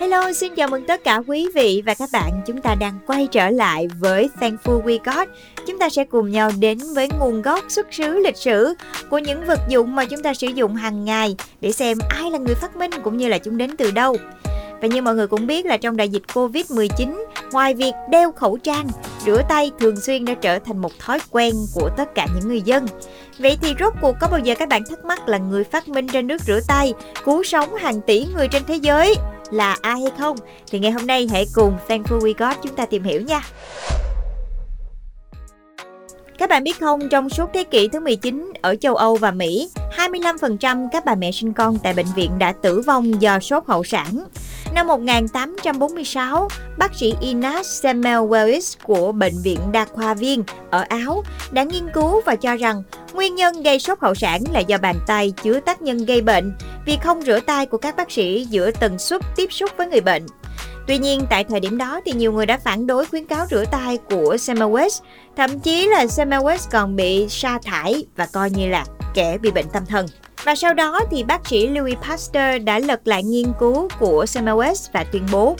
Hello, xin chào mừng tất cả quý vị và các bạn. Chúng ta đang quay trở lại với Thankful We Got. Chúng ta sẽ cùng nhau đến với nguồn gốc xuất xứ lịch sử của những vật dụng mà chúng ta sử dụng hàng ngày để xem ai là người phát minh cũng như là chúng đến từ đâu. Và như mọi người cũng biết là trong đại dịch Covid-19, ngoài việc đeo khẩu trang, rửa tay thường xuyên đã trở thành một thói quen của tất cả những người dân. Vậy thì rốt cuộc có bao giờ các bạn thắc mắc là người phát minh ra nước rửa tay, cứu sống hàng tỷ người trên thế giới là ai hay không? Thì ngày hôm nay hãy cùng Thankful We Got chúng ta tìm hiểu nha. Các bạn biết không, trong suốt thế kỷ thứ 19 ở châu Âu và Mỹ, 25% các bà mẹ sinh con tại bệnh viện đã tử vong do sốt hậu sản. Năm 1846, bác sĩ Ignaz Semmelweis của Bệnh viện Đa khoa Viên ở Áo đã nghiên cứu và cho rằng nguyên nhân gây sốt hậu sản là do bàn tay chứa tác nhân gây bệnh vì không rửa tay của các bác sĩ giữa tần suất tiếp xúc với người bệnh. Tuy nhiên, tại thời điểm đó thì nhiều người đã phản đối khuyến cáo rửa tay của Semmelweis. Thậm chí là Semmelweis còn bị sa thải và coi như là kẻ bị bệnh tâm thần. Và sau đó thì bác sĩ Louis Pasteur đã lật lại nghiên cứu của Semmelweis và tuyên bố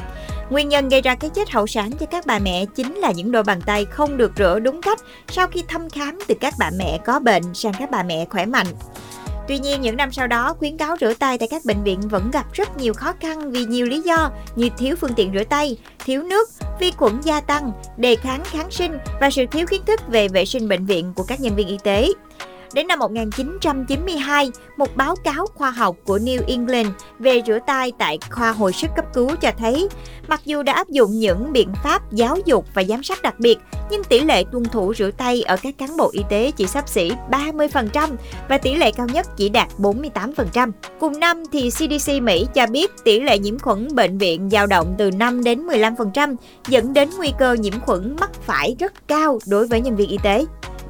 Nguyên nhân gây ra cái chết hậu sản cho các bà mẹ chính là những đôi bàn tay không được rửa đúng cách sau khi thăm khám từ các bà mẹ có bệnh sang các bà mẹ khỏe mạnh. Tuy nhiên, những năm sau đó, khuyến cáo rửa tay tại các bệnh viện vẫn gặp rất nhiều khó khăn vì nhiều lý do như thiếu phương tiện rửa tay, thiếu nước, vi khuẩn gia tăng, đề kháng kháng sinh và sự thiếu kiến thức về vệ sinh bệnh viện của các nhân viên y tế. Đến năm 1992, một báo cáo khoa học của New England về rửa tay tại khoa hồi sức cấp cứu cho thấy, mặc dù đã áp dụng những biện pháp giáo dục và giám sát đặc biệt, nhưng tỷ lệ tuân thủ rửa tay ở các cán bộ y tế chỉ sắp xỉ 30% và tỷ lệ cao nhất chỉ đạt 48%. Cùng năm thì CDC Mỹ cho biết tỷ lệ nhiễm khuẩn bệnh viện dao động từ 5 đến 15%, dẫn đến nguy cơ nhiễm khuẩn mắc phải rất cao đối với nhân viên y tế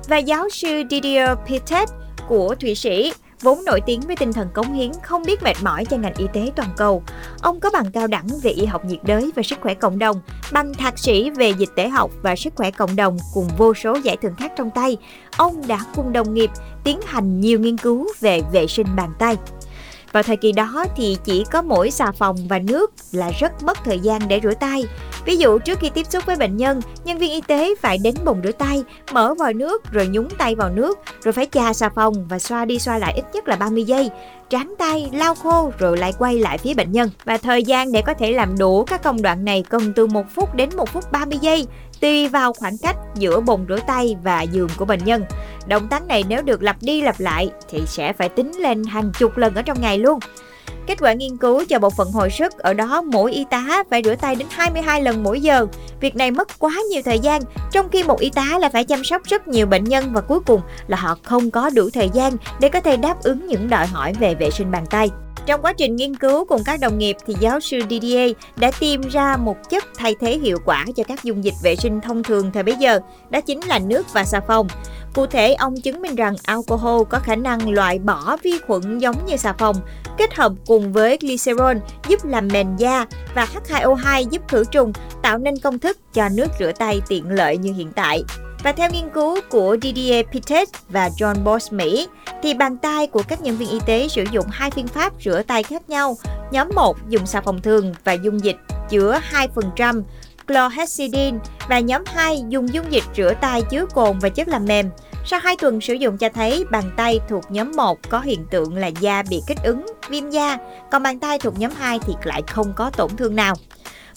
và giáo sư Didier Pitet của Thụy Sĩ vốn nổi tiếng với tinh thần cống hiến không biết mệt mỏi cho ngành y tế toàn cầu. Ông có bằng cao đẳng về y học nhiệt đới và sức khỏe cộng đồng, bằng thạc sĩ về dịch tễ học và sức khỏe cộng đồng cùng vô số giải thưởng khác trong tay. Ông đã cùng đồng nghiệp tiến hành nhiều nghiên cứu về vệ sinh bàn tay. Vào thời kỳ đó thì chỉ có mỗi xà phòng và nước là rất mất thời gian để rửa tay. Ví dụ trước khi tiếp xúc với bệnh nhân, nhân viên y tế phải đến bồn rửa tay, mở vòi nước rồi nhúng tay vào nước, rồi phải chà xà phòng và xoa đi xoa lại ít nhất là 30 giây tráng tay, lau khô rồi lại quay lại phía bệnh nhân. Và thời gian để có thể làm đủ các công đoạn này cần từ 1 phút đến 1 phút 30 giây, tùy vào khoảng cách giữa bồn rửa tay và giường của bệnh nhân. Động tác này nếu được lặp đi lặp lại thì sẽ phải tính lên hàng chục lần ở trong ngày luôn. Kết quả nghiên cứu cho bộ phận hồi sức ở đó mỗi y tá phải rửa tay đến 22 lần mỗi giờ. Việc này mất quá nhiều thời gian, trong khi một y tá là phải chăm sóc rất nhiều bệnh nhân và cuối cùng là họ không có đủ thời gian để có thể đáp ứng những đòi hỏi về vệ sinh bàn tay. Trong quá trình nghiên cứu cùng các đồng nghiệp thì giáo sư Didier đã tìm ra một chất thay thế hiệu quả cho các dung dịch vệ sinh thông thường thời bấy giờ, đó chính là nước và xà phòng. Cụ thể, ông chứng minh rằng alcohol có khả năng loại bỏ vi khuẩn giống như xà phòng, kết hợp cùng với glycerol giúp làm mềm da và H2O2 giúp khử trùng, tạo nên công thức cho nước rửa tay tiện lợi như hiện tại. Và theo nghiên cứu của Didier Pitet và John Boss Mỹ, thì bàn tay của các nhân viên y tế sử dụng hai phương pháp rửa tay khác nhau. Nhóm 1 dùng xà phòng thường và dung dịch chứa 2% chlorhexidine và nhóm 2 dùng dung dịch rửa tay chứa cồn và chất làm mềm. Sau 2 tuần sử dụng cho thấy bàn tay thuộc nhóm 1 có hiện tượng là da bị kích ứng, viêm da, còn bàn tay thuộc nhóm 2 thì lại không có tổn thương nào.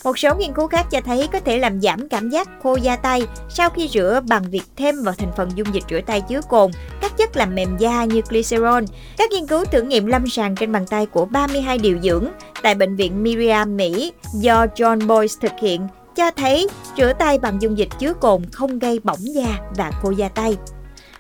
Một số nghiên cứu khác cho thấy có thể làm giảm cảm giác khô da tay sau khi rửa bằng việc thêm vào thành phần dung dịch rửa tay chứa cồn, các chất làm mềm da như glycerol. Các nghiên cứu thử nghiệm lâm sàng trên bàn tay của 32 điều dưỡng tại bệnh viện Miriam, Mỹ do John Boyce thực hiện cho thấy rửa tay bằng dung dịch chứa cồn không gây bỏng da và khô da tay.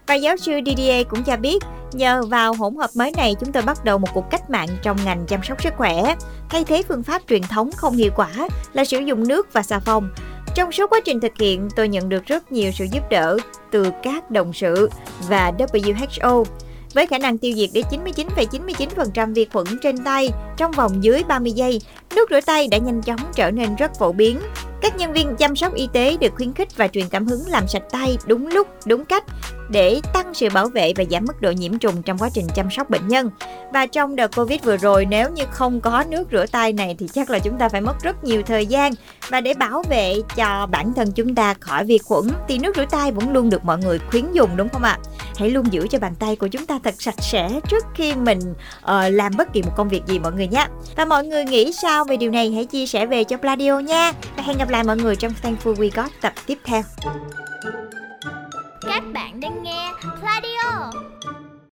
Và giáo sư Didier cũng cho biết, nhờ vào hỗn hợp mới này chúng tôi bắt đầu một cuộc cách mạng trong ngành chăm sóc sức khỏe. Thay thế phương pháp truyền thống không hiệu quả là sử dụng nước và xà phòng. Trong suốt quá trình thực hiện, tôi nhận được rất nhiều sự giúp đỡ từ các đồng sự và WHO với khả năng tiêu diệt đến 99,99% vi khuẩn trên tay trong vòng dưới 30 giây. Nước rửa tay đã nhanh chóng trở nên rất phổ biến. Các nhân viên chăm sóc y tế được khuyến khích và truyền cảm hứng làm sạch tay đúng lúc, đúng cách để tăng sự bảo vệ và giảm mức độ nhiễm trùng trong quá trình chăm sóc bệnh nhân. Và trong đợt Covid vừa rồi nếu như không có nước rửa tay này thì chắc là chúng ta phải mất rất nhiều thời gian và để bảo vệ cho bản thân chúng ta khỏi vi khuẩn thì nước rửa tay vẫn luôn được mọi người khuyến dùng đúng không ạ? Hãy luôn giữ cho bàn tay của chúng ta thật sạch sẽ trước khi mình uh, làm bất kỳ một công việc gì mọi người nhé. Và mọi người nghĩ sao về điều này hãy chia sẻ về cho Pladio nha. Và hẹn gặp lại mọi người trong Thankful We Got tập tiếp theo. Các bạn đang nghe Pladio